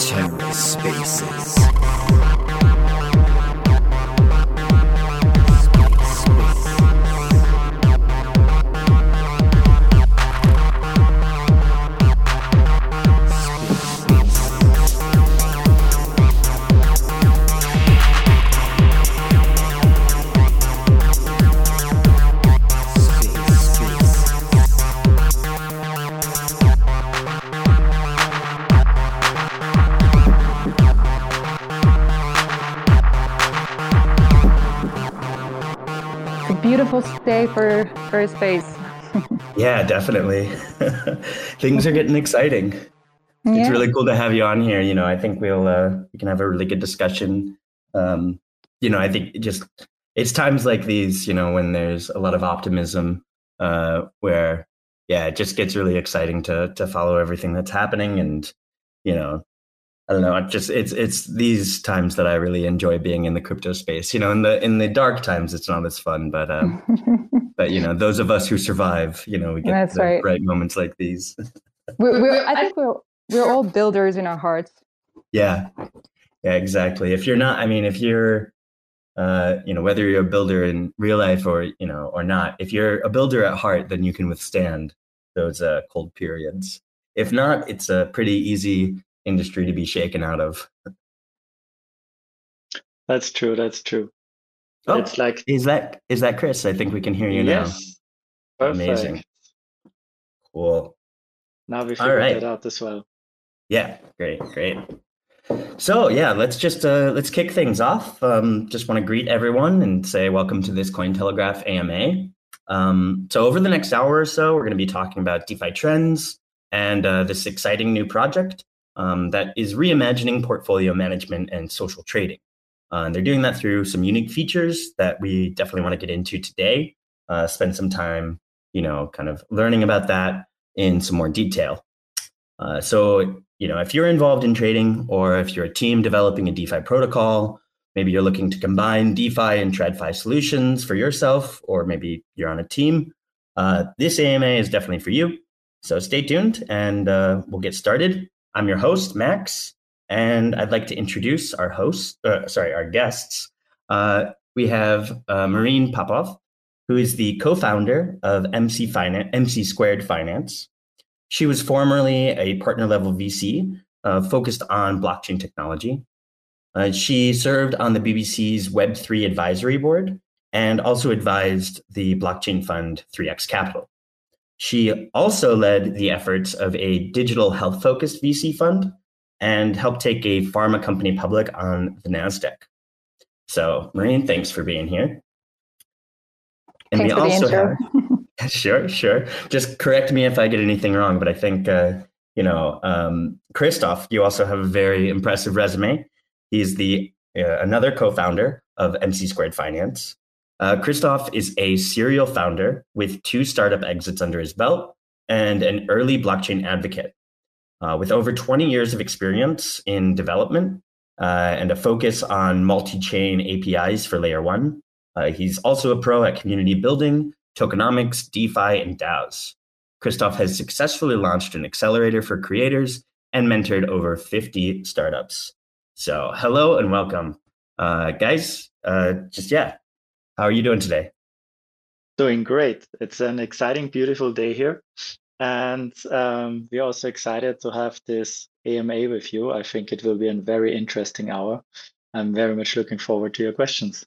TerraSpaces. Day for for space. yeah, definitely. Things are getting exciting. Yeah. It's really cool to have you on here. You know, I think we'll uh, we can have a really good discussion. Um, you know, I think just it's times like these, you know, when there's a lot of optimism, uh, where yeah, it just gets really exciting to to follow everything that's happening, and you know, I don't know. It just it's it's these times that I really enjoy being in the crypto space. You know, in the in the dark times, it's not as fun, but um, but you know, those of us who survive, you know, we get That's the right. bright moments like these. we're, we're, I think we're we're all builders in our hearts. Yeah, yeah, exactly. If you're not, I mean, if you're, uh, you know, whether you're a builder in real life or you know or not, if you're a builder at heart, then you can withstand those uh, cold periods. If not, it's a pretty easy industry to be shaken out of. That's true. That's true. Oh, it's like is that is that Chris? I think we can hear you yes. now. Perfect. Amazing. Cool. Now we figured right. that out as well. Yeah, great, great. So yeah, let's just uh, let's kick things off. Um, just want to greet everyone and say welcome to this Cointelegraph AMA. Um, so over the next hour or so, we're going to be talking about DeFi trends and uh, this exciting new project um, that is reimagining portfolio management and social trading. Uh, and they're doing that through some unique features that we definitely want to get into today. Uh, spend some time, you know, kind of learning about that in some more detail. Uh, so, you know, if you're involved in trading or if you're a team developing a DeFi protocol, maybe you're looking to combine DeFi and TradFi solutions for yourself, or maybe you're on a team, uh, this AMA is definitely for you. So stay tuned and uh, we'll get started. I'm your host, Max, and I'd like to introduce our host, uh, sorry, our guests. Uh, we have uh, Marine Popov, who is the co-founder of MC Finance, MC Squared Finance. She was formerly a partner level VC uh, focused on blockchain technology. Uh, she served on the BBC's Web3 advisory board and also advised the blockchain fund 3x Capital. She also led the efforts of a digital health focused VC fund and helped take a pharma company public on the NASDAQ. So, Marine, thanks for being here. And thanks we also have, sure, sure. Just correct me if I get anything wrong, but I think, uh, you know, um, Christoph, you also have a very impressive resume. He's the uh, another co-founder of MC Squared Finance. Uh, Christoph is a serial founder with two startup exits under his belt and an early blockchain advocate. Uh, with over 20 years of experience in development uh, and a focus on multi chain APIs for layer one, uh, he's also a pro at community building, tokenomics, DeFi, and DAOs. Christoph has successfully launched an accelerator for creators and mentored over 50 startups. So, hello and welcome. Uh, guys, uh, just yeah, how are you doing today? Doing great. It's an exciting, beautiful day here. And um, we're also excited to have this AMA with you. I think it will be a very interesting hour. I'm very much looking forward to your questions.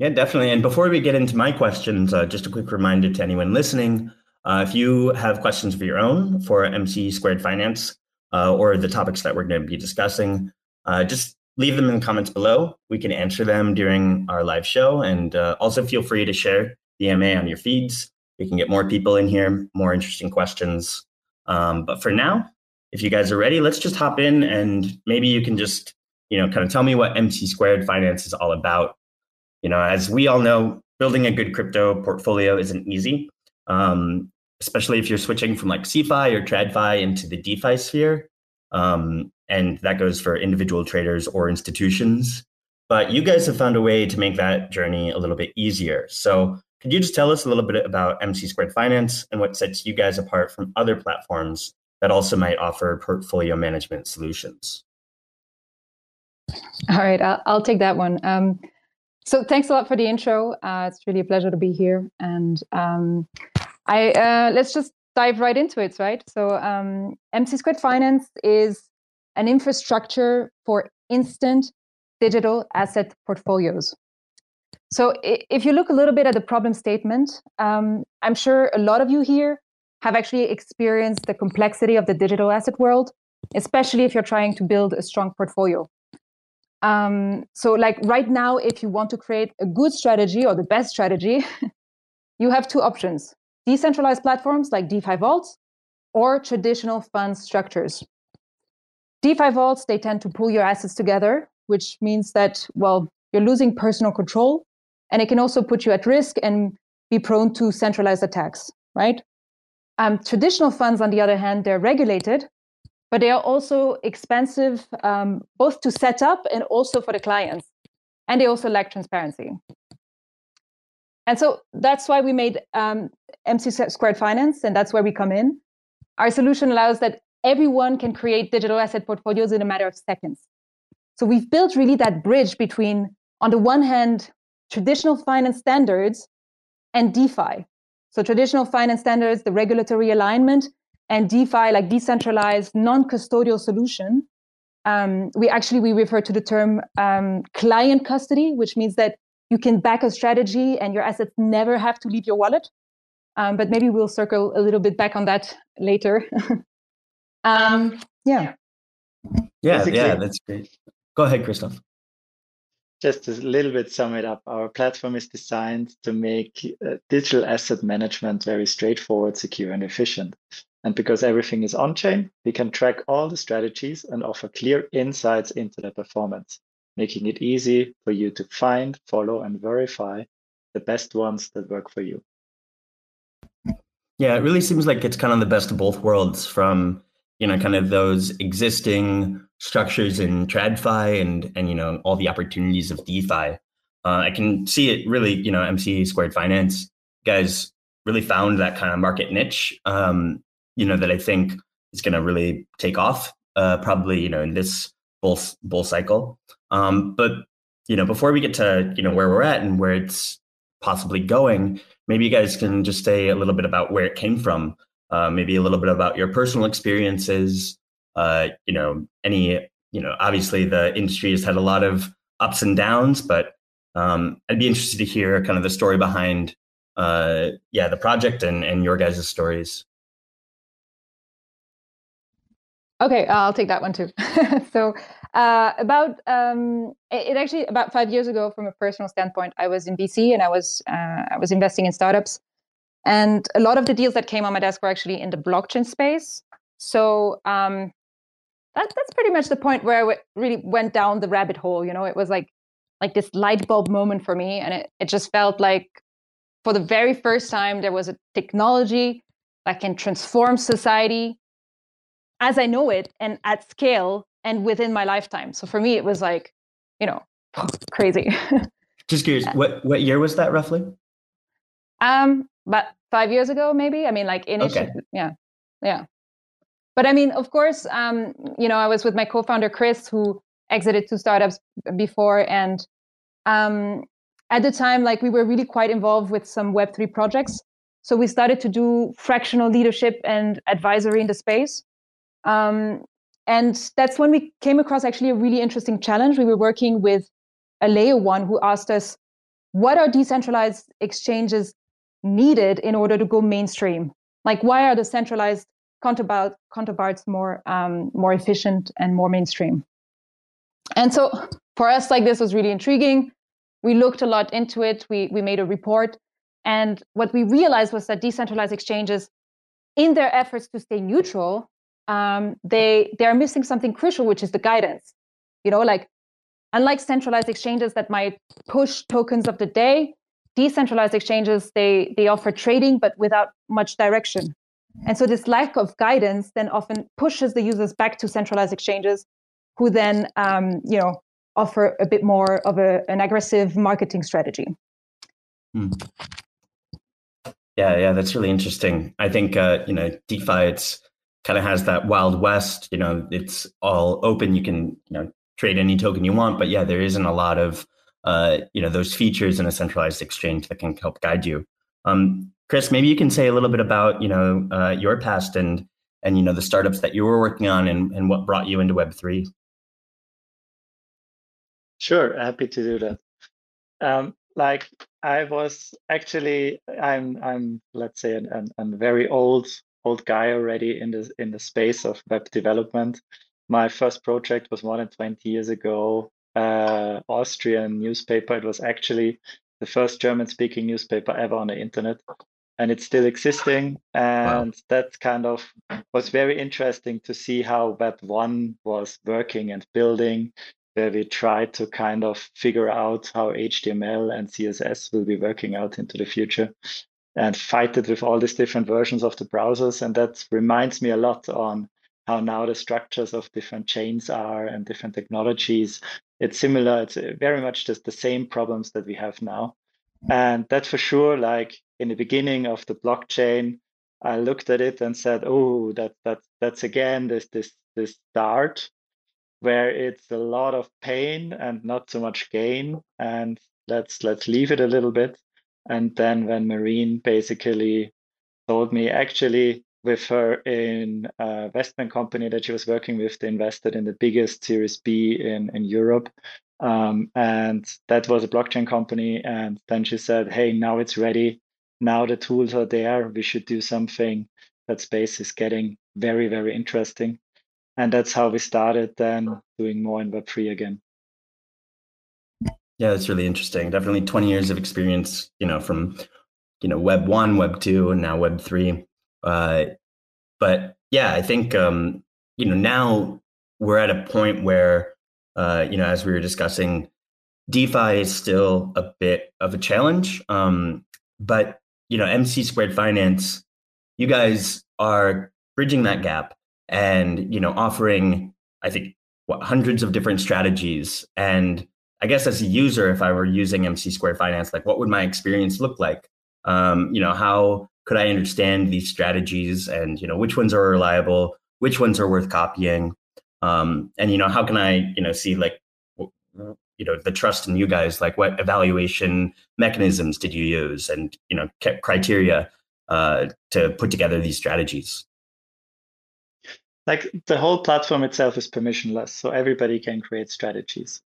Yeah, definitely. And before we get into my questions, uh, just a quick reminder to anyone listening uh, if you have questions of your own for MC Squared Finance uh, or the topics that we're going to be discussing, uh, just leave them in the comments below. We can answer them during our live show. And uh, also feel free to share the AMA on your feeds. We can get more people in here, more interesting questions. Um, but for now, if you guys are ready, let's just hop in and maybe you can just, you know, kind of tell me what MC squared finance is all about. You know, as we all know, building a good crypto portfolio isn't easy, um, especially if you're switching from like CeFi or TradFi into the DeFi sphere. Um, and that goes for individual traders or institutions. But you guys have found a way to make that journey a little bit easier. So could you just tell us a little bit about MC Squared Finance and what sets you guys apart from other platforms that also might offer portfolio management solutions? All right, I'll, I'll take that one. Um, so thanks a lot for the intro. Uh, it's really a pleasure to be here. And um, I uh, let's just dive right into it, right? So um, MC Squared Finance is an infrastructure for instant digital asset portfolios. So if you look a little bit at the problem statement, um, I'm sure a lot of you here have actually experienced the complexity of the digital asset world, especially if you're trying to build a strong portfolio. Um, so like right now, if you want to create a good strategy or the best strategy, you have two options, decentralized platforms like DeFi vaults or traditional fund structures. DeFi vaults, they tend to pull your assets together, which means that, well, you're losing personal control and it can also put you at risk and be prone to centralized attacks, right? Um, traditional funds, on the other hand, they're regulated, but they are also expensive um, both to set up and also for the clients. And they also lack transparency. And so that's why we made um, MC Squared Finance, and that's where we come in. Our solution allows that everyone can create digital asset portfolios in a matter of seconds. So we've built really that bridge between, on the one hand, traditional finance standards and DeFi. So traditional finance standards, the regulatory alignment, and DeFi, like decentralized, non-custodial solution. Um, we actually we refer to the term um, client custody, which means that you can back a strategy and your assets never have to leave your wallet. Um, but maybe we'll circle a little bit back on that later. um, yeah. Yeah, yeah, that's great. Go ahead, Christoph just a little bit sum it up, our platform is designed to make uh, digital asset management very straightforward, secure, and efficient. And because everything is on chain, we can track all the strategies and offer clear insights into their performance, making it easy for you to find, follow, and verify the best ones that work for you. Yeah, it really seems like it's kind of the best of both worlds from you know, kind of those existing structures in TradFi and and you know all the opportunities of DeFi. Uh, I can see it really, you know, MC Squared Finance guys really found that kind of market niche. Um, you know, that I think is going to really take off. Uh, probably, you know, in this bull bull cycle. Um, but you know, before we get to you know where we're at and where it's possibly going, maybe you guys can just say a little bit about where it came from uh, maybe a little bit about your personal experiences. Uh, you know, any, you know, obviously the industry has had a lot of ups and downs, but um, I'd be interested to hear kind of the story behind, uh, yeah, the project and, and your guys' stories. Okay, I'll take that one too. so, uh, about um, it, it, actually about five years ago, from a personal standpoint, I was in VC and I was uh, I was investing in startups, and a lot of the deals that came on my desk were actually in the blockchain space. So um, that, that's pretty much the point where I really went down the rabbit hole. You know, it was like like this light bulb moment for me, and it, it just felt like for the very first time there was a technology that can transform society as I know it and at scale and within my lifetime. So for me, it was like, you know, crazy. Just curious, what what year was that roughly? Um, about five years ago, maybe. I mean, like initially, okay. yeah, yeah. But I mean, of course, um, you know, I was with my co-founder Chris, who exited two startups before, and um, at the time, like we were really quite involved with some Web three projects. So we started to do fractional leadership and advisory in the space. Um, and that's when we came across actually a really interesting challenge. We were working with a layer one who asked us, what are decentralized exchanges needed in order to go mainstream? Like, why are the centralized counterpart, counterparts more um, more efficient and more mainstream? And so, for us, like this was really intriguing. We looked a lot into it. We we made a report, and what we realized was that decentralized exchanges, in their efforts to stay neutral, um, they they are missing something crucial, which is the guidance. You know, like unlike centralized exchanges that might push tokens of the day, decentralized exchanges they they offer trading but without much direction and so this lack of guidance then often pushes the users back to centralized exchanges who then um, you know offer a bit more of a, an aggressive marketing strategy hmm. Yeah, yeah, that's really interesting. I think uh, you know DeFi it's kind of has that wild west. You know, it's all open. You can you know trade any token you want, but yeah, there isn't a lot of uh, you know those features in a centralized exchange that can help guide you. Um, Chris, maybe you can say a little bit about you know uh, your past and and you know the startups that you were working on and, and what brought you into Web three. Sure, happy to do that. Um, like I was actually, I'm, I'm, let's say, a very old, old guy already in the in the space of web development. My first project was more than 20 years ago. Uh, Austrian newspaper. It was actually the first German-speaking newspaper ever on the internet, and it's still existing. And wow. that kind of was very interesting to see how Web one was working and building where we tried to kind of figure out how HTML and CSS will be working out into the future and fight it with all these different versions of the browsers. And that reminds me a lot on how now the structures of different chains are and different technologies. It's similar, it's uh, very much just the same problems that we have now. And that for sure, like in the beginning of the blockchain, I looked at it and said, "Oh, that that that's again this this this dart where it's a lot of pain and not so much gain and let's let's leave it a little bit and then when marine basically told me actually with her in a investment company that she was working with. They invested in the biggest series b in in europe. Um, and that was a blockchain company. And then she said hey now it's ready. Now the tools are there. We should do something. That space is getting very very interesting. And that's how we started then doing more in web3 again. Yeah that's really interesting. Definitely 20 years of experience you know from you know web 1 web 2 and now web 3 uh, but yeah i think um, you know now we're at a point where uh, you know as we were discussing defi is still a bit of a challenge um, but you know mc squared finance you guys are bridging that gap and you know offering i think what hundreds of different strategies. And i guess as a user if i were using mc square finance like what would my experience look like? Um, you know how could i understand these strategies and you know which ones are reliable which ones are worth copying? Um, and you know how can i you know see like you know the trust in you guys? Like what evaluation mechanisms did you use and you know criteria uh, to put together these strategies? Like the whole platform itself is permissionless, so everybody can create strategies.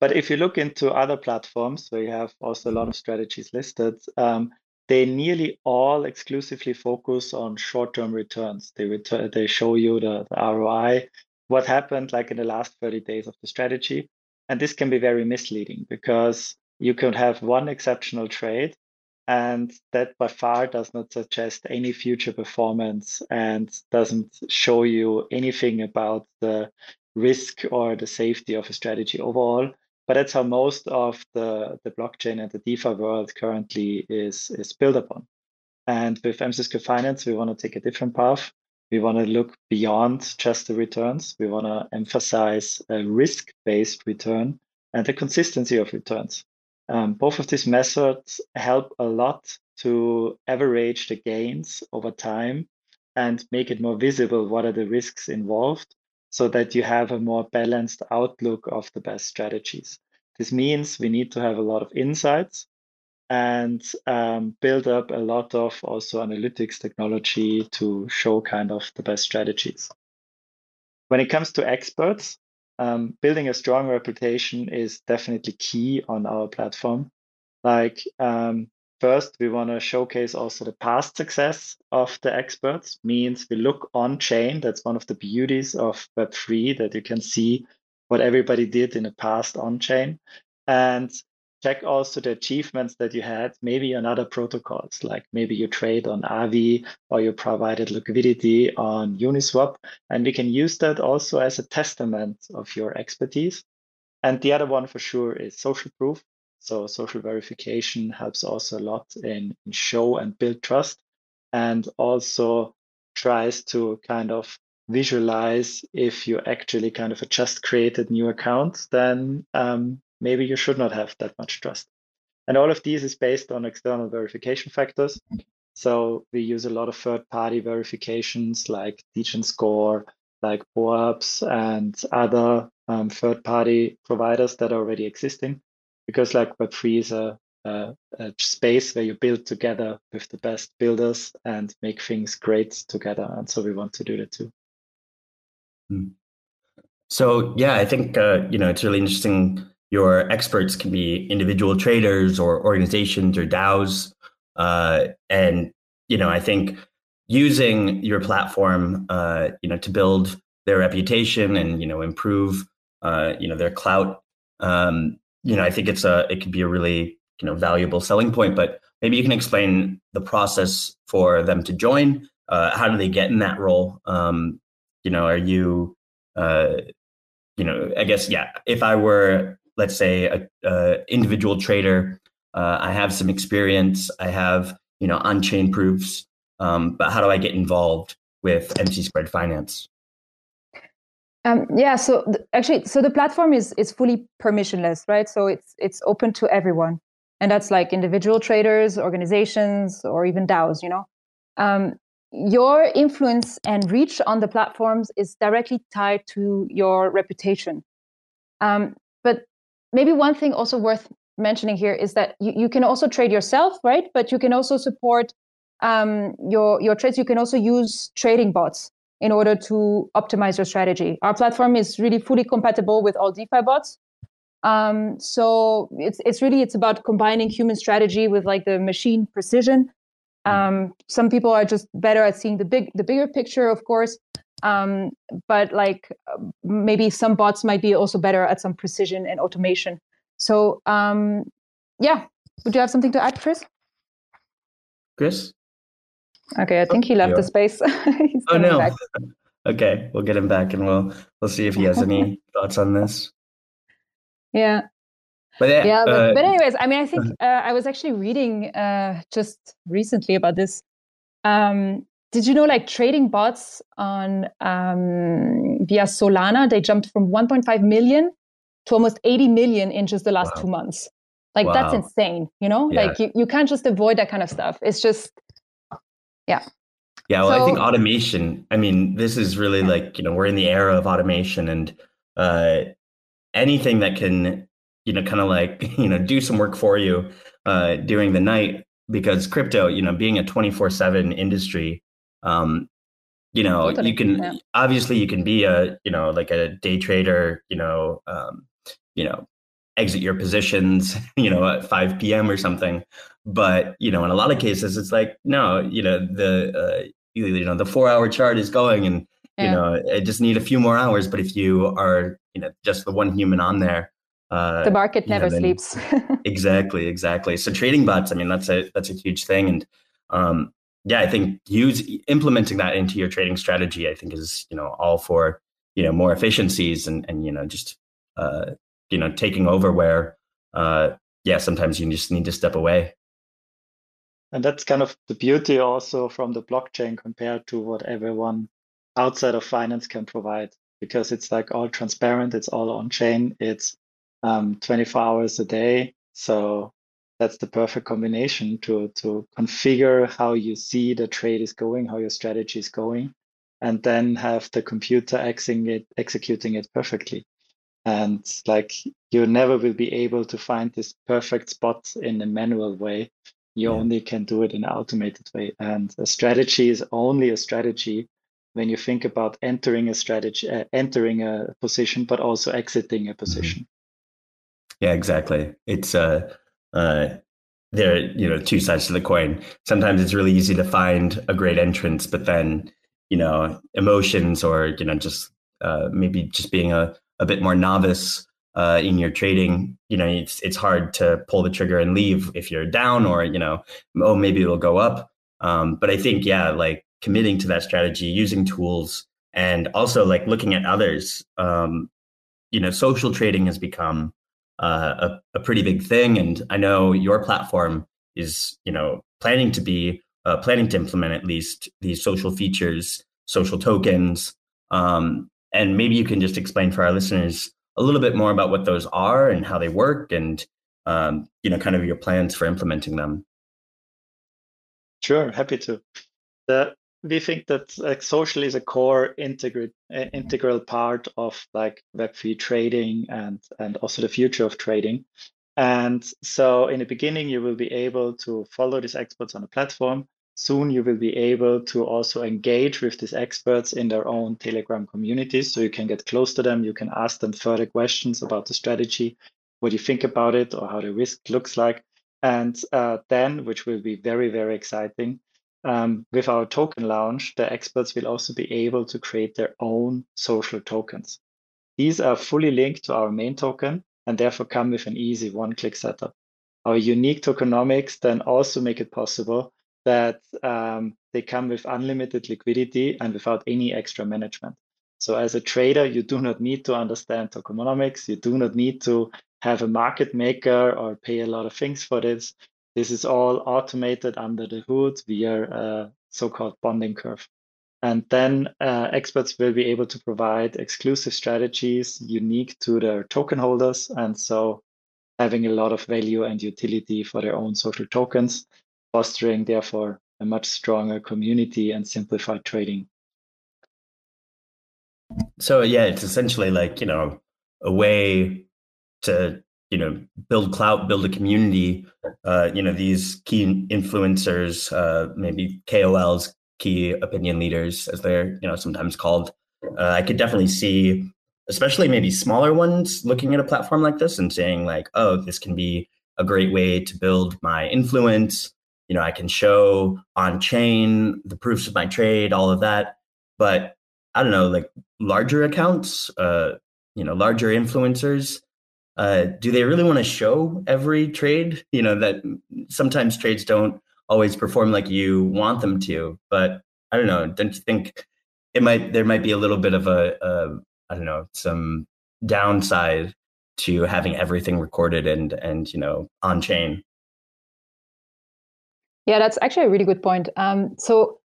But if you look into other platforms where you have also a lot of strategies listed, um, they nearly all exclusively focus on short-term returns. They return, they show you the, the ROI, what happened like in the last 30 days of the strategy. And this can be very misleading because you can have one exceptional trade and that by far does not suggest any future performance and doesn't show you anything about the risk or the safety of a strategy overall but that's how most of the, the blockchain and the DeFi world currently is, is built upon. And with MCSquared Finance, we want to take a different path. We want to look beyond just the returns. We want to emphasize a risk based return and the consistency of returns. Um, both of these methods help a lot to average the gains over time and make it more visible what are the risks involved so that you have a more balanced outlook of the best strategies. This means we need to have a lot of insights and um, build up a lot of also analytics technology to show kind of the best strategies. When it comes to experts, um, building a strong reputation is definitely key on our platform. Like, um, first, we want to showcase also the past success of the experts, means we look on chain. That's one of the beauties of Web3 that you can see what everybody did in the past on chain. And check also the achievements that you had maybe on other protocols, like maybe you trade on Aave or you provided liquidity on Uniswap. And we can use that also as a testament of your expertise. And the other one for sure is social proof. So social verification helps also a lot in, in show and build trust and also tries to kind of visualize if you actually kind of just created new accounts, then um, maybe you should not have that much trust. And all of these is based on external verification factors. So we use a lot of third-party verifications like Degen Score, like POAPs and other um, third-party providers that are already existing. Because like Web3 is a, a, a, space where you build together with the best builders and make things great together. And so we want to do that too. Hmm. So yeah, I think uh, you know it's really interesting. Your experts can be individual traders or organizations or DAOs, uh, and you know I think using your platform, uh, you know, to build their reputation and you know improve, uh, you know, their clout. Um, you know, I think it's a it could be a really you know valuable selling point. But maybe you can explain the process for them to join. Uh, how do they get in that role? Um, you know, are you, uh, you know, I guess yeah. If I were, let's say, a, a individual trader, uh, I have some experience. I have you know on-chain proofs. Um, but how do I get involved with MC Squared Finance? Um, yeah, so th- actually, so the platform is is fully permissionless, right? So it's it's open to everyone, and that's like individual traders, organizations, or even DAOs. You know, um, your influence and reach on the platforms is directly tied to your reputation. Um, but maybe one thing also worth mentioning here is that you, you can also trade yourself, right? But you can also support um, your your trades. You can also use trading bots in order to optimize your strategy. Our platform is really fully compatible with all DeFi bots. Um, so it's it's really it's about combining human strategy with like the machine precision. Um, some people are just better at seeing the big the bigger picture, of course. Um, but like maybe some bots might be also better at some precision and automation. So um, yeah, would you have something to add, Chris? Chris? Okay, I think he left the space. oh no. Back. okay, we'll get him back and we'll we'll see if he has any thoughts on this. Yeah. But yeah, yeah but, uh, but, anyways, I mean, I think uh, I was actually reading uh, just recently about this. Um, did you know, like trading bots on um, via Solana, they jumped from 1.5 million to almost 80 million in just the last wow. two months. Like wow. that's insane, you know? Yeah. Like you, you can't just avoid that kind of stuff. It's just yeah. Yeah, well, so, I think automation. I mean, this is really yeah. like you know we're in the era of automation, and uh, anything that can you know kind of like you know do some work for you uh, during the night because crypto, you know, being a twenty four seven industry, um, you know, totally. you can yeah. obviously you can be a you know like a day trader, you know, um, you know, exit your positions, you know, at 5 p.m. or something. But, you know, in a lot of cases, it's like, no, you know, the, uh, you, you know, the four hour chart is going and, yeah. you know, I just need a few more hours. But if you are, you know, just the one human on there, uh, the market never know, sleeps. exactly, exactly. So trading bots, I mean, that's a, that's a huge thing. And, um, yeah, I think use implementing that into your trading strategy, I think is, you know, all for, you know, more efficiencies and, and, you know, just, uh, you know taking over where uh, yeah sometimes you just need to step away. And that's kind of the beauty also from the blockchain compared to what everyone outside of finance can provide because it's like all transparent it's all on chain it's um, 24 hours a day. So that's the perfect combination to to configure how you see the trade is going how your strategy is going and then have the computer it executing it perfectly and like you never will be able to find this perfect spot in a manual way. You yeah. only can do it in an automated way. And a strategy is only a strategy when you think about entering a strategy uh, entering a position but also exiting a mm-hmm. position. Yeah exactly. It's uh uh there are you know two sides to the coin. Sometimes it's really easy to find a great entrance but then you know emotions or you know just uh, maybe just being a a bit more novice uh, in your trading, you know, it's it's hard to pull the trigger and leave if you're down, or you know, oh maybe it'll go up. Um, but I think yeah, like committing to that strategy, using tools, and also like looking at others. Um, you know, social trading has become uh, a, a pretty big thing, and I know your platform is you know planning to be uh, planning to implement at least these social features, social tokens, um, and maybe you can just explain for our listeners a little bit more about what those are and how they work and um, you know kind of your plans for implementing them Sure, happy to. The, we think that like social is a core integral uh, integral part of like Web3 trading and and also the future of trading. And so in the beginning, you will be able to follow these experts on the platform. Soon you will be able to also engage with these experts in their own Telegram communities. So you can get close to them. You can ask them further questions about the strategy, what you think about it, or how the risk looks like. And uh, then, which will be very, very exciting, um, with our token launch, the experts will also be able to create their own social tokens. These are fully linked to our main token and therefore come with an easy one-click setup. Our unique tokenomics then also make it possible that um, they come with unlimited liquidity and without any extra management. So as a trader, you do not need to understand tokenomics. You do not need to have a market maker or pay a lot of things for this. This is all automated under the hood via a so-called bonding curve. And then uh, experts will be able to provide exclusive strategies unique to their token holders. And so having a lot of value and utility for their own social tokens, fostering therefore a much stronger community and simplified trading. So yeah, it's essentially like, you know, a way to, you know, build clout, build a community. Uh, you know, these key influencers, uh, maybe KOLs, key opinion leaders, as they're you know sometimes called. Uh, I could definitely see, especially maybe smaller ones, looking at a platform like this and saying like, "Oh, this can be a great way to build my influence." You know, I can show on chain the proofs of my trade, all of that. But I don't know, like larger accounts, uh, you know, larger influencers. Uh, do they really want to show every trade? You know, that sometimes trades don't always perform like you want them to. But I don't know. Don't you think it might there might be a little bit of a, a I don't know some downside to having everything recorded and and you know on chain. Yeah, that's actually a really good point. Um, so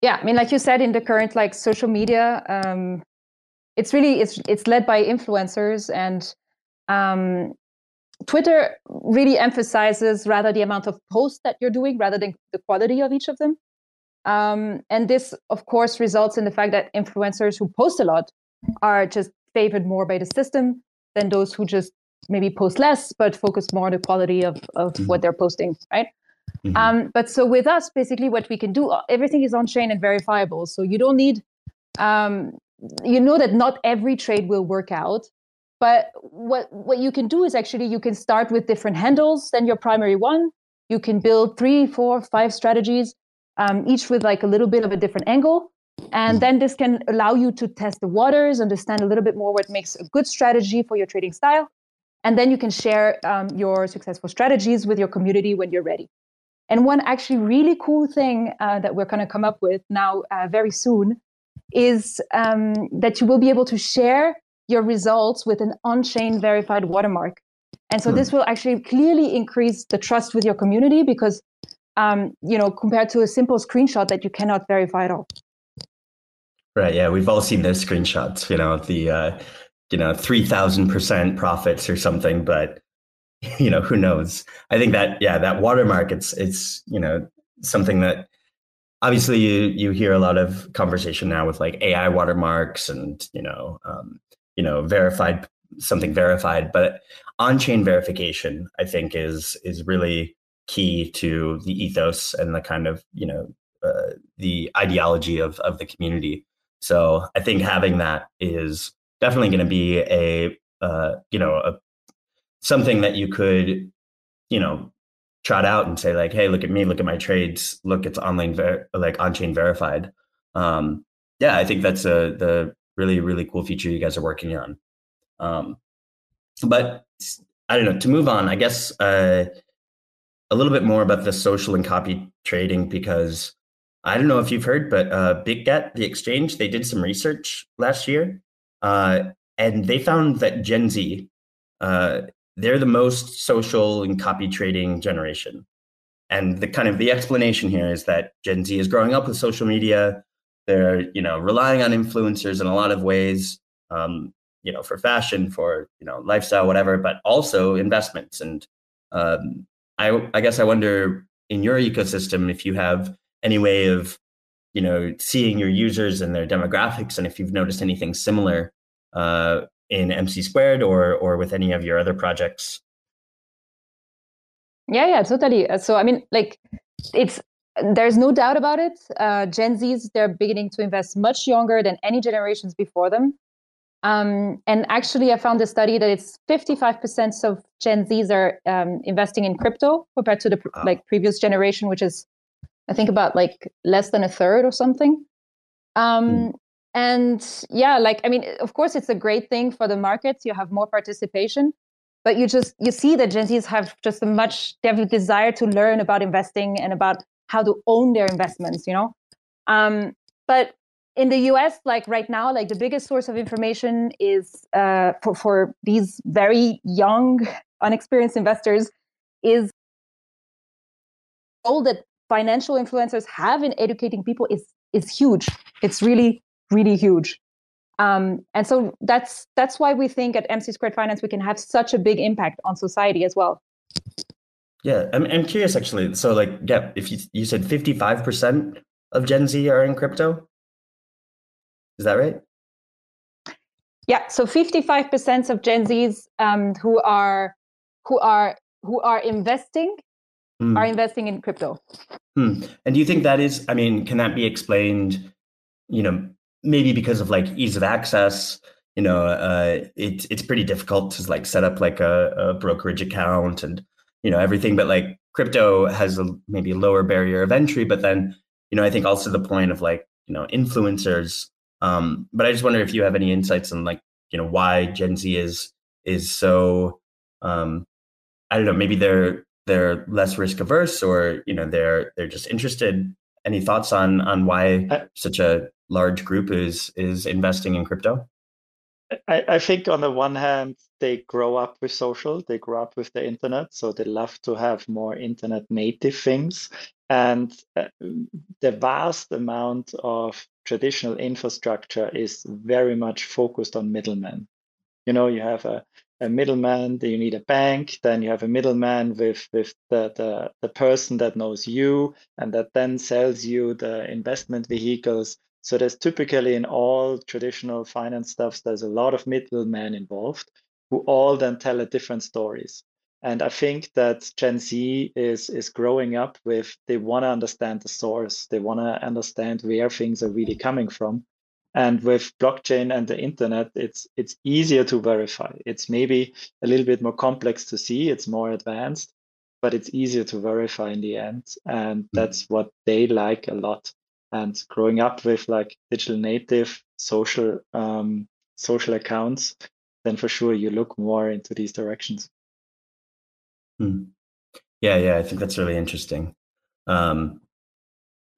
yeah, I mean, like you said, in the current like social media, um, it's really it's it's led by influencers and um, Twitter really emphasizes rather the amount of posts that you're doing rather than the quality of each of them. Um, and this, of course, results in the fact that influencers who post a lot are just favored more by the system than those who just maybe post less but focus more on the quality of, of mm-hmm. what they're posting, right? Mm-hmm. Um, but so with us, basically, what we can do, everything is on chain and verifiable. So you don't need, um, you know, that not every trade will work out. But what what you can do is actually you can start with different handles than your primary one. You can build three, four, five strategies, um, each with like a little bit of a different angle. And hmm. then this can allow you to test the waters, understand a little bit more what makes a good strategy for your trading style. And then you can share um, your successful strategies with your community when you're ready. And one actually really cool thing uh, that we're going to come up with now uh, very soon is um, that you will be able to share your results with an on-chain verified watermark. And so hmm. this will actually clearly increase the trust with your community because, um, you know, compared to a simple screenshot that you cannot verify at all. Right. Yeah, we've all seen those screenshots. You know, the uh, you know three thousand percent profits or something, but you know who knows. I think that yeah, that watermark. It's it's you know something that obviously you you hear a lot of conversation now with like AI watermarks and you know um, you know verified something verified but on-chain verification i think is is really key to the ethos and the kind of you know uh, the ideology of of the community so i think having that is definitely going to be a uh, you know a something that you could you know trot out and say like hey look at me look at my trades look it's online ver- like on-chain verified. Um yeah i think that's a the really really cool feature you guys are working on. Um, but i don't know to move on i guess uh, a little bit more about the social and copy trading because i don't know if you've heard but uh, bitget the exchange they did some research last year uh, and they found that gen z uh, they're the most social and copy trading generation and the kind of the explanation here is that gen z is growing up with social media they're you know relying on influencers in a lot of ways, um, you know, for fashion, for you know lifestyle, whatever, but also investments. And um, I I guess I wonder in your ecosystem if you have any way of you know seeing your users and their demographics and if you've noticed anything similar uh, in mc squared or or with any of your other projects? Yeah yeah totally. Uh, so i mean like it's there's no doubt about it. Uh, gen z's they're beginning to invest much younger than any generations before them. Um, and actually, I found a study that it's 55% of Gen Zs are um, investing in crypto compared to the like previous generation, which is, I think, about like less than a third or something. Um, mm. And yeah, like I mean, of course, it's a great thing for the markets. You have more participation, but you just you see that Gen Zs have just a much they have a desire to learn about investing and about how to own their investments. You know, um, but in the US, like right now, like the biggest source of information is uh, for, for these very young, unexperienced investors is all that financial influencers have in educating people is is huge. It's really, really huge. Um, and so that's that's why we think at MC Squared Finance we can have such a big impact on society as well. Yeah, I'm I'm curious actually. So like, yeah, if you you said 55% of Gen Z are in crypto, is that right? Yeah. So 55% of Gen Zs um, who are who are who are investing mm. are investing in crypto. Hmm. And do you think that is? I mean, can that be explained? You know, maybe because of like ease of access. You know, uh, it's it's pretty difficult to like set up like a, a brokerage account and you know everything. But like crypto has a maybe lower barrier of entry. But then you know, I think also the point of like you know influencers um, but I just wonder if you have any insights on like you know why Gen Z is is so um, I don't know maybe they're they're less risk averse or you know they're they're just interested. Any thoughts on on why such a large group is is investing in crypto? I, I think on the one hand, they grow up with social, they grow up with the internet, so they love to have more internet native things. And uh, the vast amount of traditional infrastructure is very much focused on middlemen. You know, you have a, a middleman, then you need a bank, then you have a middleman with, with the, the, the person that knows you and that then sells you the investment vehicles. So there's typically in all traditional finance stuffs, there's a lot of middlemen involved who all then tell a different stories. And I think that Gen Z is is growing up with they want to understand the source. They want to understand where things are really coming from. And with blockchain and the internet, it's it's easier to verify. It's maybe a little bit more complex to see. It's more advanced, but it's easier to verify in the end. And hmm. that's what they like a lot. And growing up with like digital native social um, social accounts, then for sure you look more into these directions. Hmm. Yeah, yeah, I think that's really interesting. Um,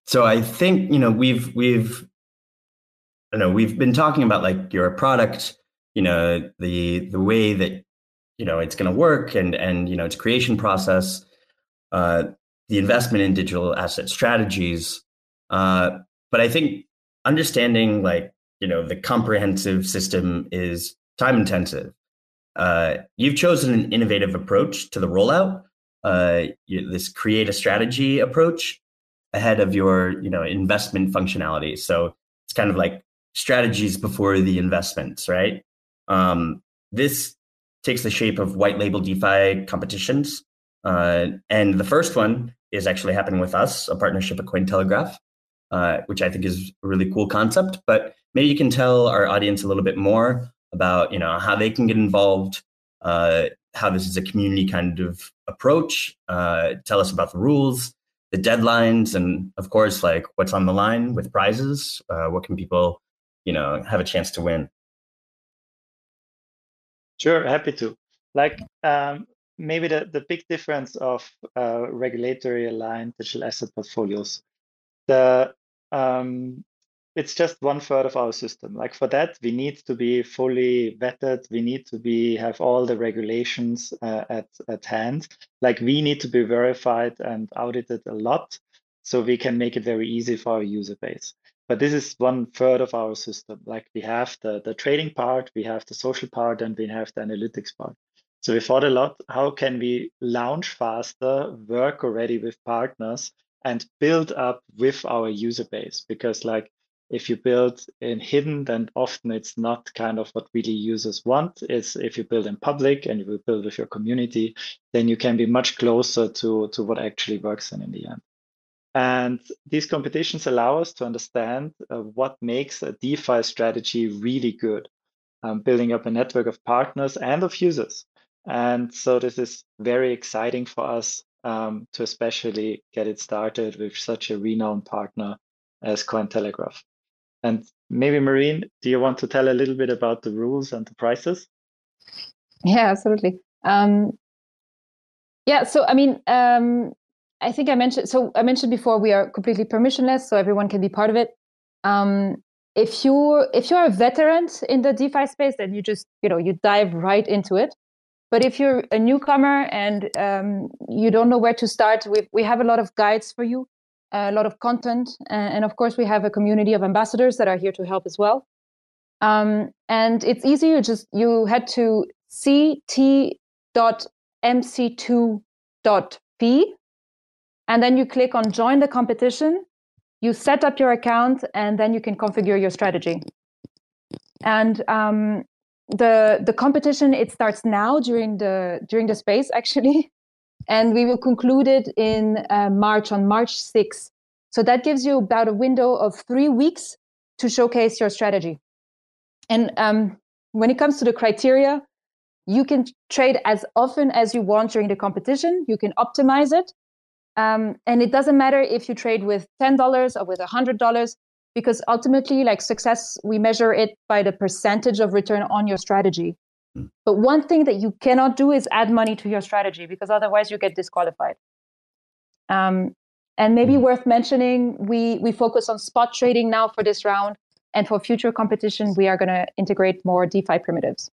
so I think you know we've we've I know we've been talking about like your product, you know the the way that you know it's going to work and and you know its creation process, uh, the investment in digital asset strategies. Uh, but I think understanding like you know the comprehensive system is time intensive uh, you've chosen an innovative approach to the rollout, uh, you, this create a strategy approach ahead of your you know investment functionality. So it's kind of like strategies before the investments, right? Um, this takes the shape of white label DeFi competitions, uh, and the first one is actually happening with us, a partnership at Cointelegraph, uh, which I think is a really cool concept. But maybe you can tell our audience a little bit more about you know how they can get involved, uh, how this is a community kind of approach. Uh, tell us about the rules, the deadlines, and of course, like what's on the line with prizes. Uh, what can people, you know, have a chance to win? Sure, happy to. Like um, maybe the, the big difference of uh, regulatory aligned digital asset portfolios. The um, it's just one third of our system. Like for that, we need to be fully vetted. We need to be have all the regulations uh, at at hand. Like we need to be verified and audited a lot, so we can make it very easy for our user base. But this is one third of our system. Like we have the the trading part, we have the social part, and we have the analytics part. So we thought a lot, how can we launch faster, work already with partners and build up with our user base? Because like if you build in hidden, then often it's not kind of what really users want. It's if you build in public and you build with your community, then you can be much closer to, to what actually works in, in the end. And these competitions allow us to understand uh, what makes a DeFi strategy really good, um, building up a network of partners and of users. And so this is very exciting for us um, to especially get it started with such a renowned partner as Cointelegraph. And maybe Marine, do you want to tell a little bit about the rules and the prices? Yeah, absolutely. Um, yeah, so I mean, um, I think I mentioned. So I mentioned before we are completely permissionless, so everyone can be part of it. Um, if you if you're a veteran in the DeFi space, then you just you know you dive right into it. But if you're a newcomer and um, you don't know where to start, we we have a lot of guides for you, a lot of content, and of course we have a community of ambassadors that are here to help as well. Um, and it's easy. You just you head to ct.mc2.fi, and then you click on join the competition. You set up your account, and then you can configure your strategy. And um, the the competition it starts now during the during the space actually. And we will conclude it in uh, march on march 6th so that gives you about a window of three weeks to showcase your strategy. And um, when it comes to the criteria you can trade as often as you want during the competition. You can optimize it. Um, and it doesn't matter if you trade with $10 or with $100 because ultimately like success we measure it by the percentage of return on your strategy mm. but one thing that you cannot do is add money to your strategy because otherwise you get disqualified um, and maybe mm. worth mentioning we we focus on spot trading now for this round and for future competition we are going to integrate more defi primitives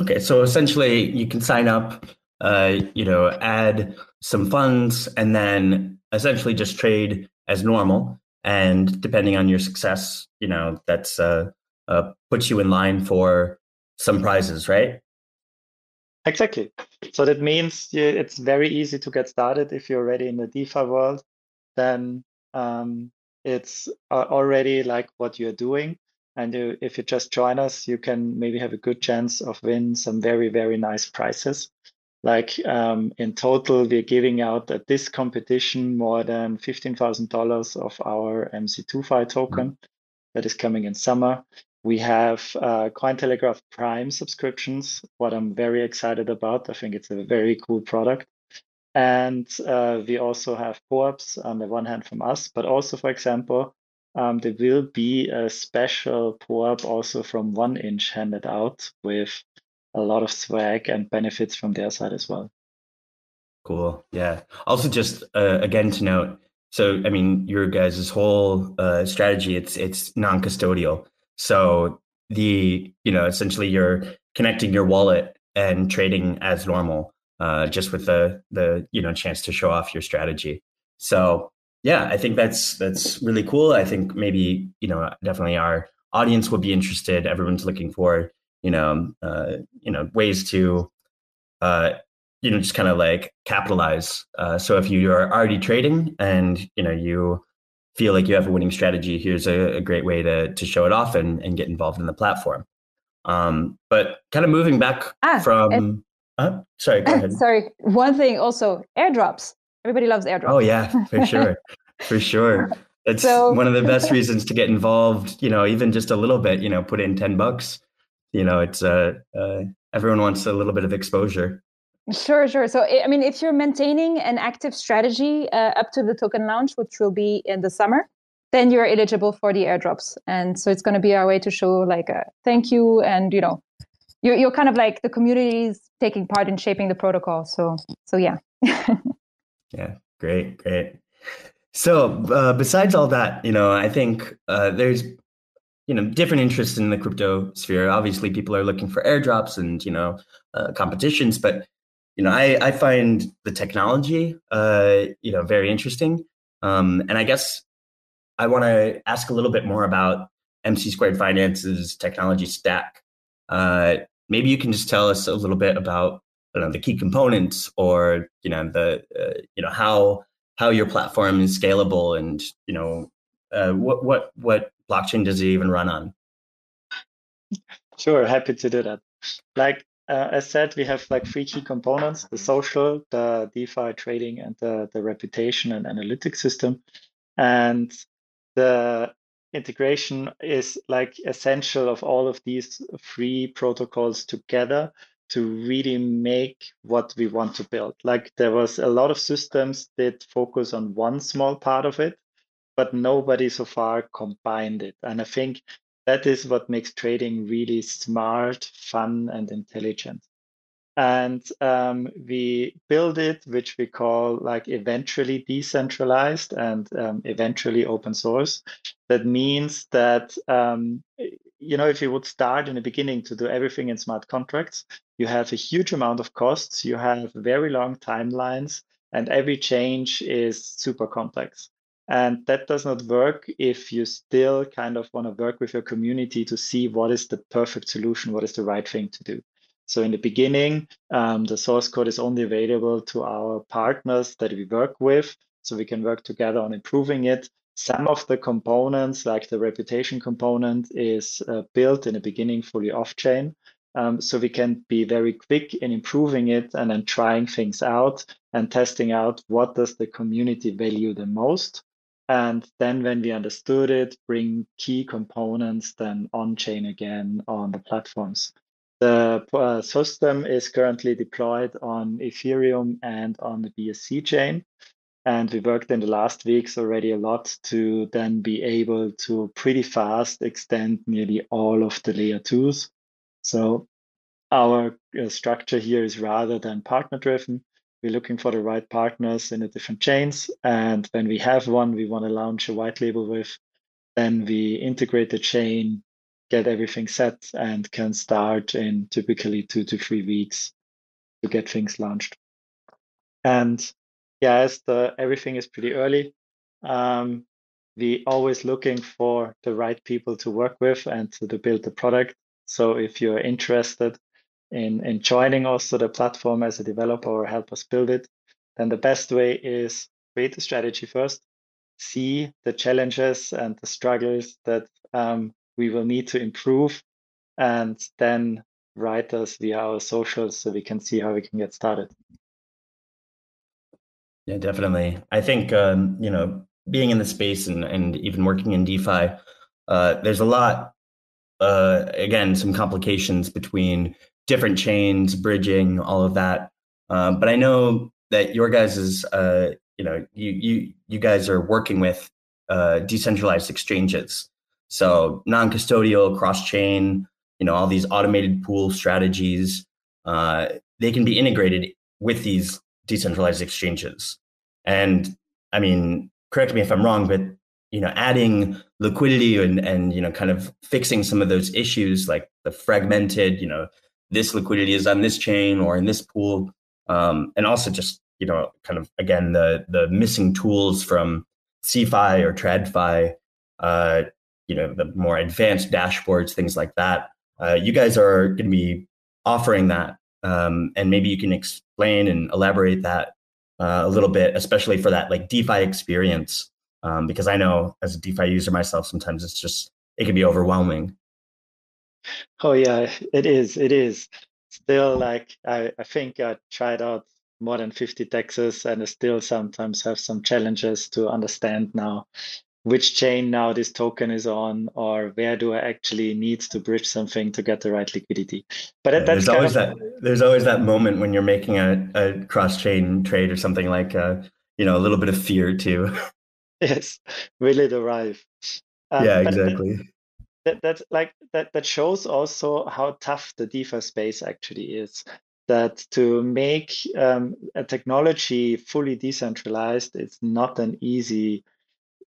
okay so essentially you can sign up uh, you know add some funds and then essentially just trade as normal and depending on your success you know that's uh, uh, puts you in line for some prizes right? Exactly. So that means it's very easy to get started if you're already in the defi world. Then um, it's already like what you're doing. And you, if you just join us you can maybe have a good chance of win some very very nice prizes like um, in total, we're giving out at this competition more than $15,000 of our MC2FI token that is coming in summer. We have uh, Cointelegraph Prime subscriptions, what I'm very excited about. I think it's a very cool product. And uh, we also have POAPs on the one hand from us, but also, for example, um, there will be a special POAP also from 1inch handed out with a lot of swag and benefits from their side as well. Cool. Yeah. Also, just uh, again to note, so I mean, your guys' whole uh, strategy it's it's non-custodial. So the you know essentially you're connecting your wallet and trading as normal, uh, just with the the you know chance to show off your strategy. So yeah, I think that's that's really cool. I think maybe you know definitely our audience will be interested. Everyone's looking for you know, uh, you know, ways to, uh, you know, just kind of like capitalize. Uh, so if you are already trading and you know you feel like you have a winning strategy, here's a, a great way to to show it off and, and get involved in the platform. Um, but kind of moving back ah, from, uh, sorry, go ahead. Sorry, one thing also airdrops. Everybody loves airdrops. Oh yeah, for sure, for sure. It's so, one of the best reasons to get involved. You know, even just a little bit. You know, put in ten bucks you know, it's uh, uh, everyone wants a little bit of exposure. Sure, sure. So, I mean, if you're maintaining an active strategy uh, up to the token launch, which will be in the summer, then you're eligible for the airdrops. And so it's going to be our way to show like a thank you. And, you know, you're, you're kind of like the communities taking part in shaping the protocol. So, so yeah. yeah, great, great. So, uh, besides all that, you know, I think uh, there's you know different interests in the crypto sphere. Obviously people are looking for airdrops and you know uh, competitions but you know i i find the technology uh you know very interesting. Um and i guess i want to ask a little bit more about mc squared finance's technology stack. Uh maybe you can just tell us a little bit about know, the key components or you know the uh, you know how how your platform is scalable and you know uh, what what what blockchain does it even run on? Sure happy to do that. Like uh, as said we have like three key components the social the defi trading and the, the reputation and analytics system. And the integration is like essential of all of these three protocols together to really make what we want to build. Like there was a lot of systems that focus on one small part of it, but nobody so far combined it. And I think that is what makes trading really smart, fun, and intelligent. And um, we build it, which we call like eventually decentralized and um, eventually open source. That means that um, you know, if you would start in the beginning to do everything in smart contracts, you have a huge amount of costs, you have very long timelines, and every change is super complex. And that does not work if you still kind of want to work with your community to see what is the perfect solution, what is the right thing to do. So in the beginning, um, the source code is only available to our partners that we work with, so we can work together on improving it. Some of the components, like the reputation component, is uh, built in the beginning fully off-chain. Um, so we can be very quick in improving it and then trying things out and testing out what does the community value the most. And then when we understood it, bring key components then on-chain again on the platforms. The uh, system is currently deployed on Ethereum and on the BSC chain. And we worked in the last weeks already a lot to then be able to pretty fast extend nearly all of the layer twos. So our uh, structure here is rather than partner driven. We're looking for the right partners in the different chains. And when we have one, we want to launch a white label with, then we integrate the chain, get everything set, and can start in typically two to three weeks to get things launched. And yeah, as the everything is pretty early, um, we always looking for the right people to work with and to, to build the product. So if you're interested in, in joining also the platform as a developer or help us build it, then the best way is create a strategy first, see the challenges and the struggles that um, we will need to improve, and then write us via our socials so we can see how we can get started. Yeah, definitely. I think um, you know being in the space and and even working in DeFi, uh, there's a lot. Uh, again, some complications between different chains, bridging, all of that. Um, but I know that your guys is uh, you know you you you guys are working with uh, decentralized exchanges, so non-custodial, cross-chain, you know all these automated pool strategies. Uh, they can be integrated with these decentralized exchanges. And I mean, correct me if I'm wrong, but you know, adding liquidity and and you know, kind of fixing some of those issues like the fragmented, you know, this liquidity is on this chain or in this pool, um, and also just you know, kind of again the the missing tools from CeFi or TradFi, uh, you know, the more advanced dashboards, things like that. Uh, you guys are going to be offering that um, and maybe you can explain and elaborate that uh, a little bit, especially for that like DeFi experience. Um, because I know as a DeFi user myself, sometimes it's just it can be overwhelming. Oh yeah, it is. It is still like I, I think I tried out more than 50 dexes and I still sometimes have some challenges to understand now which chain now this token is on or where do I actually need to bridge something to get the right liquidity. But yeah, there's always of... that there's always that moment when you're making a, a cross chain trade or something like uh, you know a little bit of fear too. yes, will it arrive? Um, yeah, exactly. That, that like that that shows also how tough the DeFi space actually is. That to make um, a technology fully decentralized, it's not an easy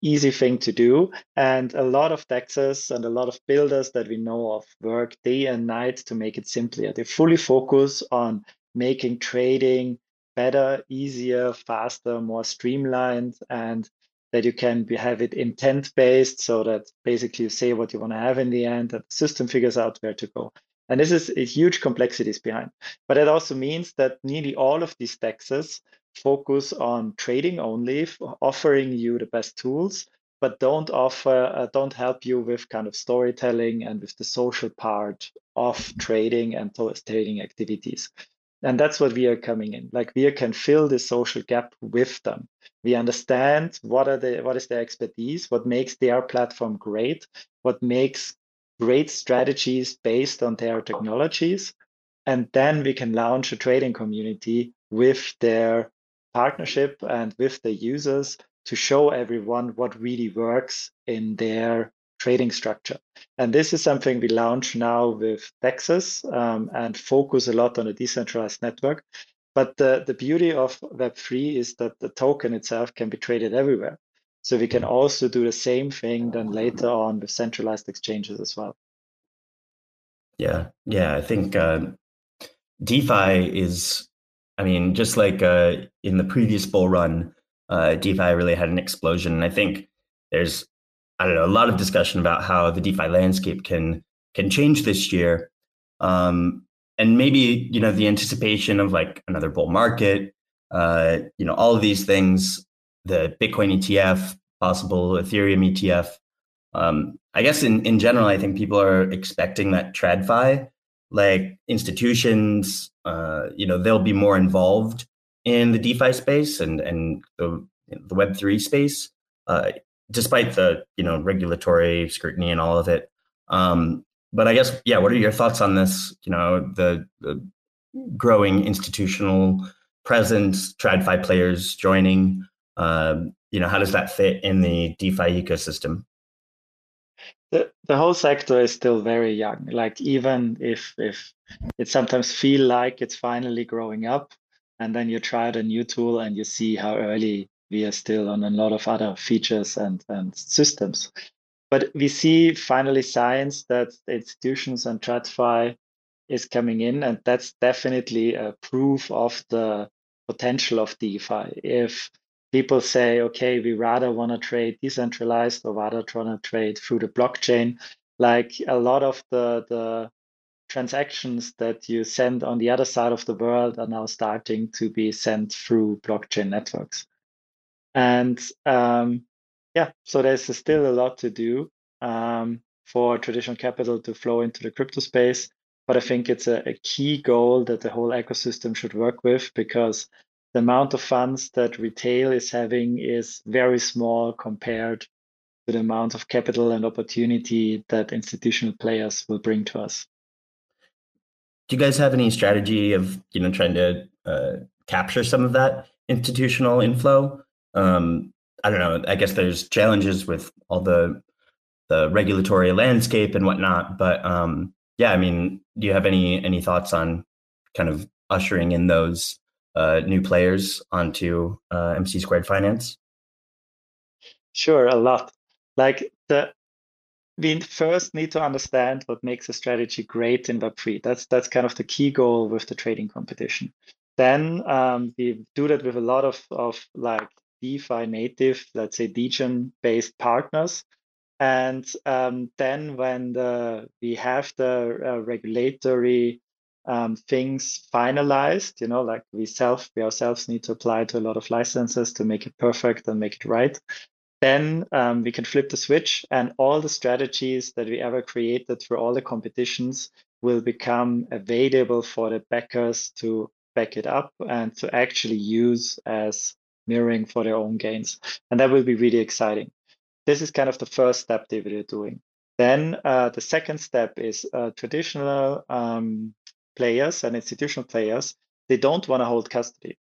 easy thing to do. And a lot of dexes and a lot of builders that we know of work day and night to make it simpler. They fully focus on making trading better, easier, faster, more streamlined, and that you can be, have it intent based so that basically you say what you want to have in the end and the system figures out where to go. And this is a huge complexities behind. But it also means that nearly all of these dexes focus on trading only, offering you the best tools, but don't offer, uh, don't help you with kind of storytelling and with the social part of trading and trading activities. And that's what we are coming in. Like we can fill the social gap with them. We understand what are the what is their expertise, what makes their platform great, what makes great strategies based on their technologies. And then we can launch a trading community with their partnership and with the users to show everyone what really works in their trading structure. And this is something we launch now with Dexes um, and focus a lot on a decentralized network. But the, the beauty of Web3 is that the token itself can be traded everywhere. So we can also do the same thing then later on with centralized exchanges as well. Yeah, yeah, I think uh, DeFi is, I mean, just like uh, in the previous bull run, uh, DeFi really had an explosion. And I think there's, I don't know, a lot of discussion about how the DeFi landscape can can change this year, um, and maybe you know the anticipation of like another bull market, uh, you know, all of these things, the Bitcoin ETF, possible Ethereum ETF. Um, I guess in, in general, I think people are expecting that TradFi, like institutions, uh, you know, they'll be more involved in the DeFi space and and the the Web three space, uh, despite the you know regulatory scrutiny and all of it. Um, but I guess yeah, what are your thoughts on this? You know, the, the growing institutional presence, TradFi players joining. Um, you know, how does that fit in the DeFi ecosystem? The, the whole sector is still very young. Like even if if it sometimes feel like it's finally growing up, and then you try out a new tool and you see how early we are still on a lot of other features and, and systems. But we see finally signs that institutions and TradFi is coming in, and that's definitely a proof of the potential of DeFi. If people say, okay, we rather want to trade decentralized or rather want to trade through the blockchain, like a lot of the the transactions that you send on the other side of the world are now starting to be sent through blockchain networks. And um, yeah, so there's still a lot to do um, for traditional capital to flow into the crypto space. But I think it's a, a key goal that the whole ecosystem should work with because the amount of funds that retail is having is very small compared to the amount of capital and opportunity that institutional players will bring to us do you guys have any strategy of you know trying to uh, capture some of that institutional inflow? Um, I don't know. I guess there's challenges with all the the regulatory landscape and whatnot, but um, yeah, I mean, do you have any any thoughts on kind of ushering in those uh, new players onto uh, MC Squared Finance? Sure, a lot. Like the we first need to understand what makes a strategy great in Web3. That's that's kind of the key goal with the trading competition. Then um, we do that with a lot of, of like DeFi native, let's say Degen based partners. And um, then when the, we have the uh, regulatory um, things finalized, you know, like we self, we ourselves need to apply to a lot of licenses to make it perfect and make it right then um, we can flip the switch and all the strategies that we ever created for all the competitions will become available for the backers to back it up and to actually use as mirroring for their own gains. And that will be really exciting. This is kind of the first step that we're doing. Then uh, the second step is uh, traditional um, players and institutional players, they don't want to hold custody.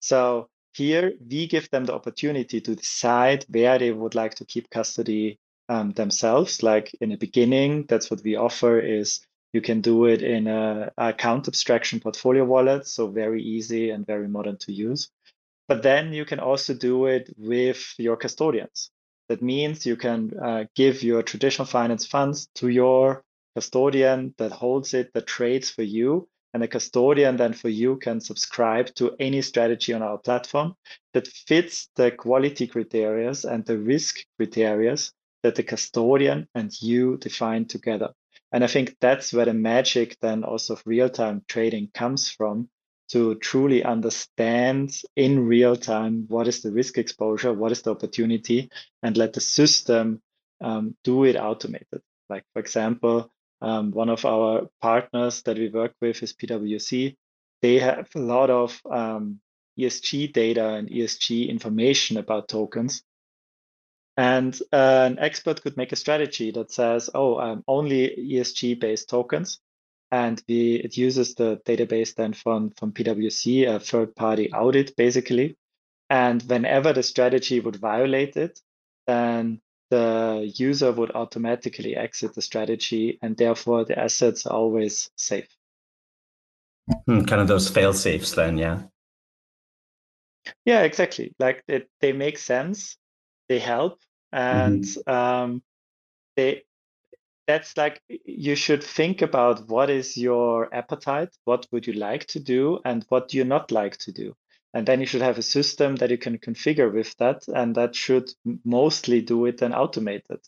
So here, we give them the opportunity to decide where they would like to keep custody um, themselves. Like in the beginning, that's what we offer is you can do it in a, account abstraction portfolio wallet, so very easy and very modern to use. But then you can also do it with your custodians. That means you can uh, give your traditional finance funds to your custodian that holds it, that trades for you, and the custodian then for you can subscribe to any strategy on our platform that fits the quality criteria and the risk criteria that the custodian and you define together. And I think that's where the magic then also of real time trading comes from to truly understand in real time what is the risk exposure, what is the opportunity, and let the system um, do it automated. Like, for example, um, one of our partners that we work with is PwC. They have a lot of um, ESG data and ESG information about tokens. And uh, an expert could make a strategy that says, oh, um, only ESG based tokens. And we, it uses the database then from, from PwC, a third party audit basically. And whenever the strategy would violate it, then the user would automatically exit the strategy and therefore the assets are always safe. Hmm, kind of those fail safes then, yeah. Yeah, exactly. Like it, they make sense, they help, and mm-hmm. um, they. That's like you should think about what is your appetite, what would you like to do, and what do you not like to do. And then you should have a system that you can configure with that, and that should mostly do it and automate it.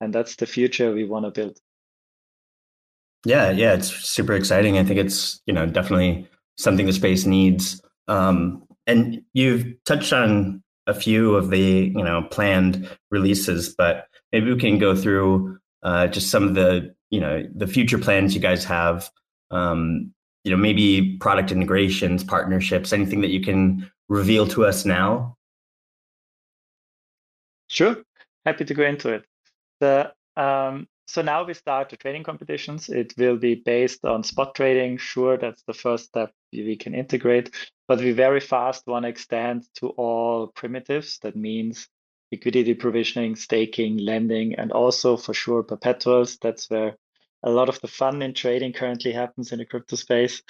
And that's the future we want to build. Yeah, yeah, it's super exciting. I think it's you know definitely something the space needs. Um, and you've touched on a few of the you know planned releases, but maybe we can go through uh, just some of the you know the future plans you guys have. Um, you know, maybe product integrations, partnerships, anything that you can reveal to us now. Sure, happy to go into it. The um, so now we start the trading competitions. It will be based on spot trading. Sure, that's the first step we can integrate, but we very fast want to extend to all primitives. That means liquidity provisioning, staking, lending, and also for sure perpetuals. That's where a lot of the fun in trading currently happens in the crypto space.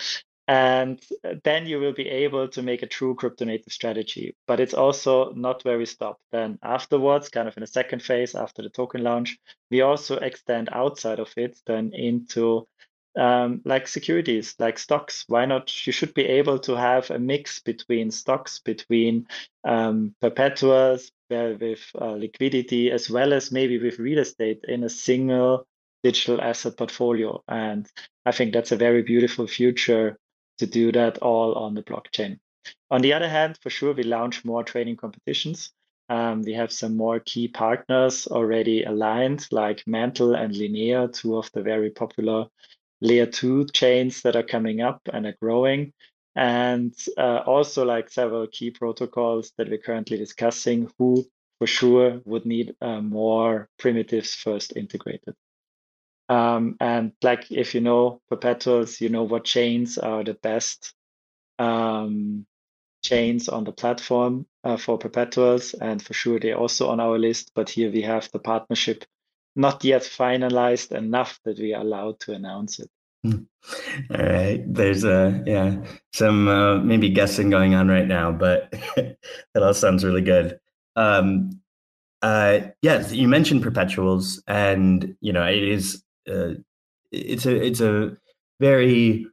And then you will be able to make a true crypto native strategy. But it's also not where we stop. Then afterwards, kind of in a second phase after the token launch, we also extend outside of it then into um, like securities, like stocks. Why not? You should be able to have a mix between stocks, between um, perpetuals, with uh, liquidity, as well as maybe with real estate in a single digital asset portfolio. And I think that's a very beautiful future to do that all on the blockchain. On the other hand, for sure, we launch more trading competitions. Um, we have some more key partners already aligned, like Mantle and Linea, two of the very popular layer two chains that are coming up and are growing. And uh, also, like several key protocols that we're currently discussing, who for sure would need uh, more primitives first integrated. Um, and like if you know perpetuals, you know what chains are the best um, chains on the platform uh, for perpetuals, and for sure they're also on our list. But here we have the partnership not yet finalized enough that we are allowed to announce it. Hmm. All right, there's a yeah some uh, maybe guessing going on right now, but it all sounds really good. Um, uh, yeah, you mentioned perpetuals, and you know it is uh, it's a it's a very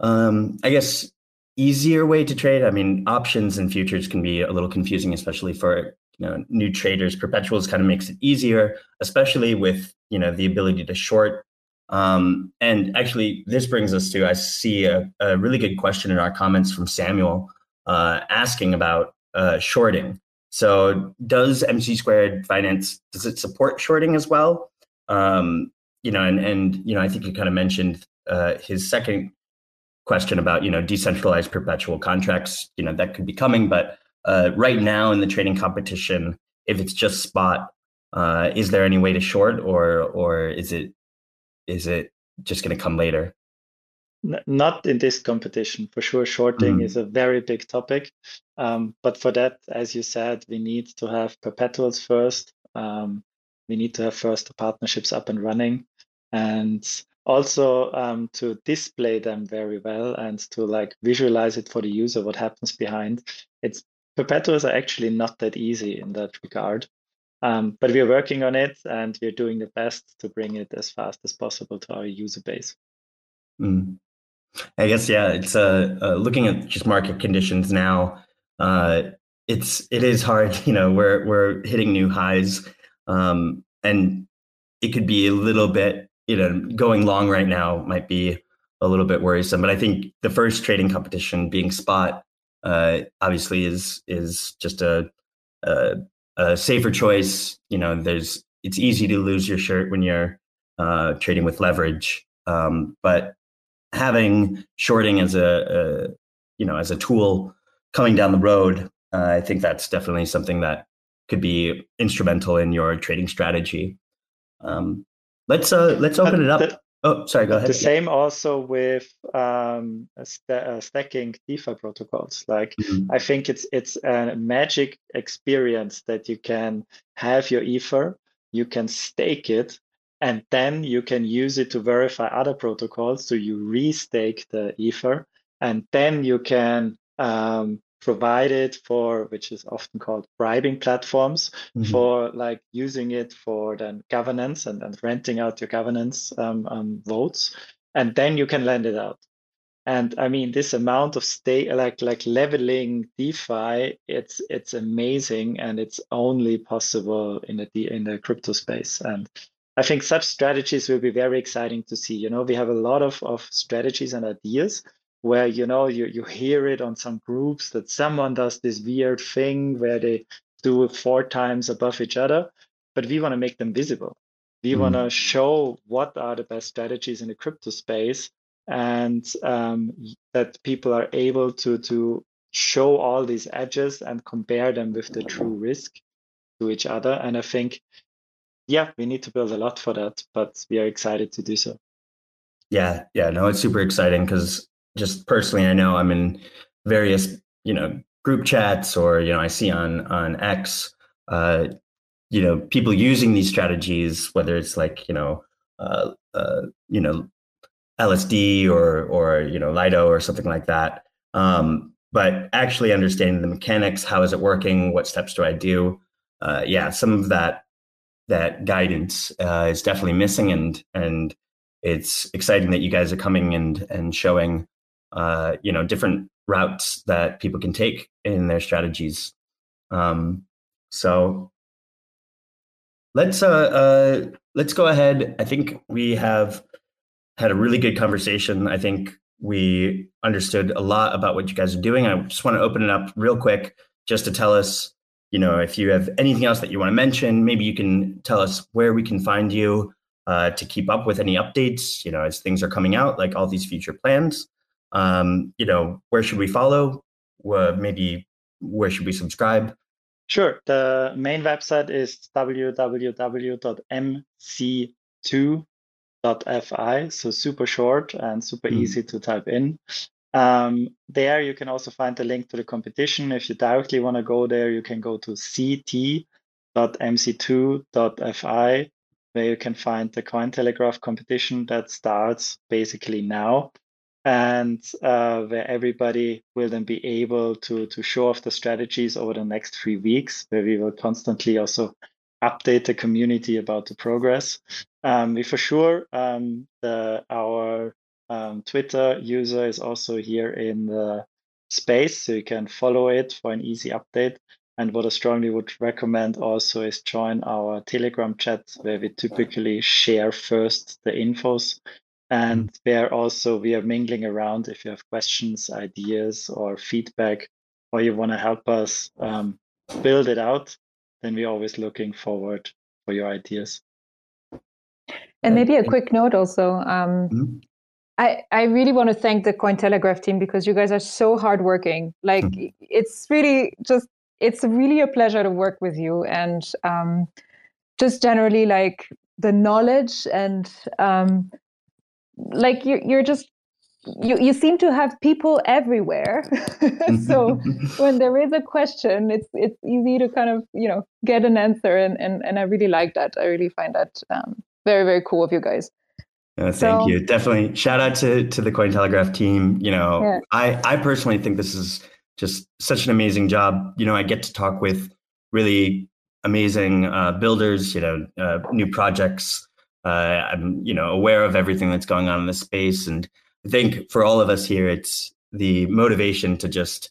um, I guess easier way to trade. I mean, options and futures can be a little confusing, especially for you know new traders. Perpetuals kind of makes it easier, especially with you know the ability to short. Um, and actually, this brings us to I see a, a really good question in our comments from Samuel uh, asking about uh, shorting. So, does MC squared finance does it support shorting as well? Um, you know, and and you know, I think you kind of mentioned uh, his second question about you know decentralized perpetual contracts. You know, that could be coming, but uh, right now in the trading competition, if it's just spot, uh, is there any way to short, or or is it is it just going to come later? Not in this competition, for sure. Shorting mm. is a very big topic, um, but for that, as you said, we need to have perpetuals first. Um, we need to have first the partnerships up and running and also um, to display them very well and to like visualize it for the user what happens behind it's perpetuals are actually not that easy in that regard um, but we're working on it and we're doing the best to bring it as fast as possible to our user base mm. i guess yeah it's uh, uh, looking at just market conditions now uh, it's it is hard you know we're we're hitting new highs um, and it could be a little bit you know, going long right now might be a little bit worrisome. But I think the first trading competition being spot uh, obviously is is just a, a, a safer choice. You know, there's it's easy to lose your shirt when you're uh, trading with leverage, um, but having shorting as a, a, you know as a tool coming down the road, uh, I think that's definitely something that could be instrumental in your trading strategy. Um, let's uh, let's open it up. Oh, sorry. Go ahead. The same also with um, st- uh, stacking DeFi protocols. Like mm-hmm. I think it's it's a magic experience that you can have your Ether, you can stake it, and then you can use it to verify other protocols. So you restake the Ether, and then you can um, provided for which is often called bribing platforms mm-hmm. for like using it for then governance and, and renting out your governance um, um, votes and then you can lend it out. And i mean this amount of state like like leveling defi it's it's amazing and it's only possible in the in the crypto space. And i think such strategies will be very exciting to see. You know we have a lot of of strategies and ideas where you know you, you hear it on some groups that someone does this weird thing where they do it four times above each other but we want to make them visible. We mm. want to show what are the best strategies in the crypto space and um, that people are able to to show all these edges and compare them with the true risk to each other. And i think yeah we need to build a lot for that but we are excited to do so. Yeah yeah no it's super exciting because just personally, I know I'm in various, you know, group chats or, you know, I see on, on X, uh, you know, people using these strategies, whether it's like, you know, uh, uh, you know, LSD or, or, you know, Lido or something like that. Um, but actually understanding the mechanics, how is it working? What steps do I do? Uh, yeah, some of that, that guidance uh, is definitely missing and, and it's exciting that you guys are coming and, and showing uh, you know different routes that people can take in their strategies. Um, so let's uh, uh, let's go ahead. I think we have had a really good conversation. I think we understood a lot about what you guys are doing. I just want to open it up real quick just to tell us, you know, if you have anything else that you want to mention, maybe you can tell us where we can find you uh, to keep up with any updates, you know, as things are coming out, like all these future plans um, you know, where should we follow? Uh, maybe where should we subscribe? Sure. The main website is www.mc2.fi. So super short and super mm. easy to type in. Um, there you can also find the link to the competition. If you directly want to go there, you can go to ct.mc2.fi, where you can find the Cointelegraph competition that starts basically now and uh, where everybody will then be able to to show off the strategies over the next three weeks, where we will constantly also update the community about the progress. Um, we for sure um, the our um, Twitter user is also here in the space, so you can follow it for an easy update. And what I strongly would recommend also is join our Telegram chat, where we typically share first the infos and mm. there also we are mingling around if you have questions ideas or feedback or you want to help us um, build it out then we're always looking forward for your ideas and maybe a quick note also um, mm-hmm. I, I really want to thank the Cointelegraph team because you guys are so hardworking. Like mm-hmm. it's really just it's really a pleasure to work with you and um, just generally like the knowledge and um, like you, you're just you, you seem to have people everywhere. So when there is a question it's it's easy to kind of you know get an answer and and, and i really like that. I really find that um, very very cool of you guys. Thank so, you. Definitely shout out to to the cointelegraph team. You know yeah. i i personally think this is just such an amazing job. You know i get to talk with really amazing uh, builders you know uh, new projects uh, I'm, you know, aware of everything that's going on in the space, and I think for all of us here, it's the motivation to just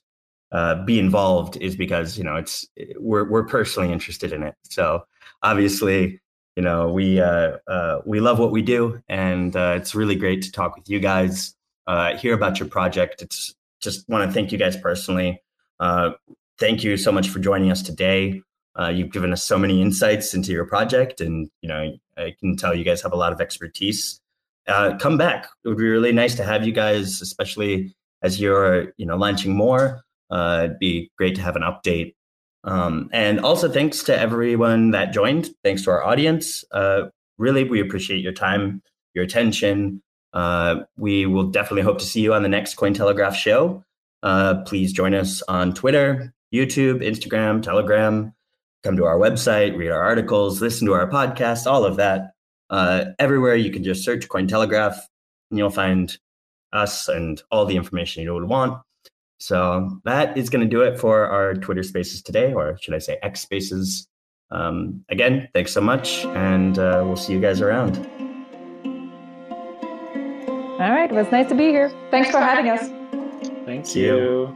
uh, be involved is because you know it's we're we're personally interested in it. So obviously, you know, we uh, uh, we love what we do, and uh, it's really great to talk with you guys, uh, hear about your project. It's just want to thank you guys personally. Uh, thank you so much for joining us today. Uh, you've given us so many insights into your project, and you know, I can tell you guys have a lot of expertise. come back; it would be really nice to have you guys, especially as you're you know launching more. it'd be great to have an update um, and also, thanks to everyone that joined. Thanks to our audience. Uh, really, we appreciate your time, your attention. Uh, we will definitely hope to see you on the next Cointelegraph show. Uh, please join us on Twitter, YouTube, Instagram, Telegram. Come to our website, read our articles, listen to our podcast, all of that. Uh, everywhere you can just search Cointelegraph, and you'll find us and all the information you would want. So that is going to do it for our Twitter spaces today, or should I say X spaces. Um, again, thanks so much, and uh, we'll see you guys around. All right, it was nice to be here. Thanks, thanks for, for, having us. us. Thank you.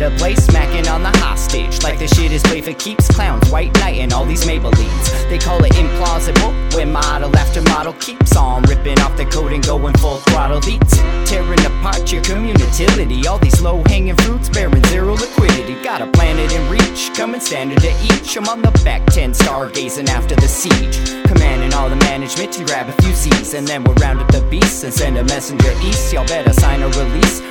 place. Smacking on the hostage like the shit is play for keeps. Clowns, white knight, and all these Maybellines. They call it implausible when model after model keeps on ripping off the coat and going full throttle beats. Tearing apart your community. All these low hanging fruits bearing zero liquidity. Got a planet in reach, coming standard to each. I'm on the back 10 stargazing after the siege. Commanding all the management to grab a few Z's. And then we'll round up the beasts and send a messenger east. Y'all better sign a release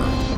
TerraSpaces.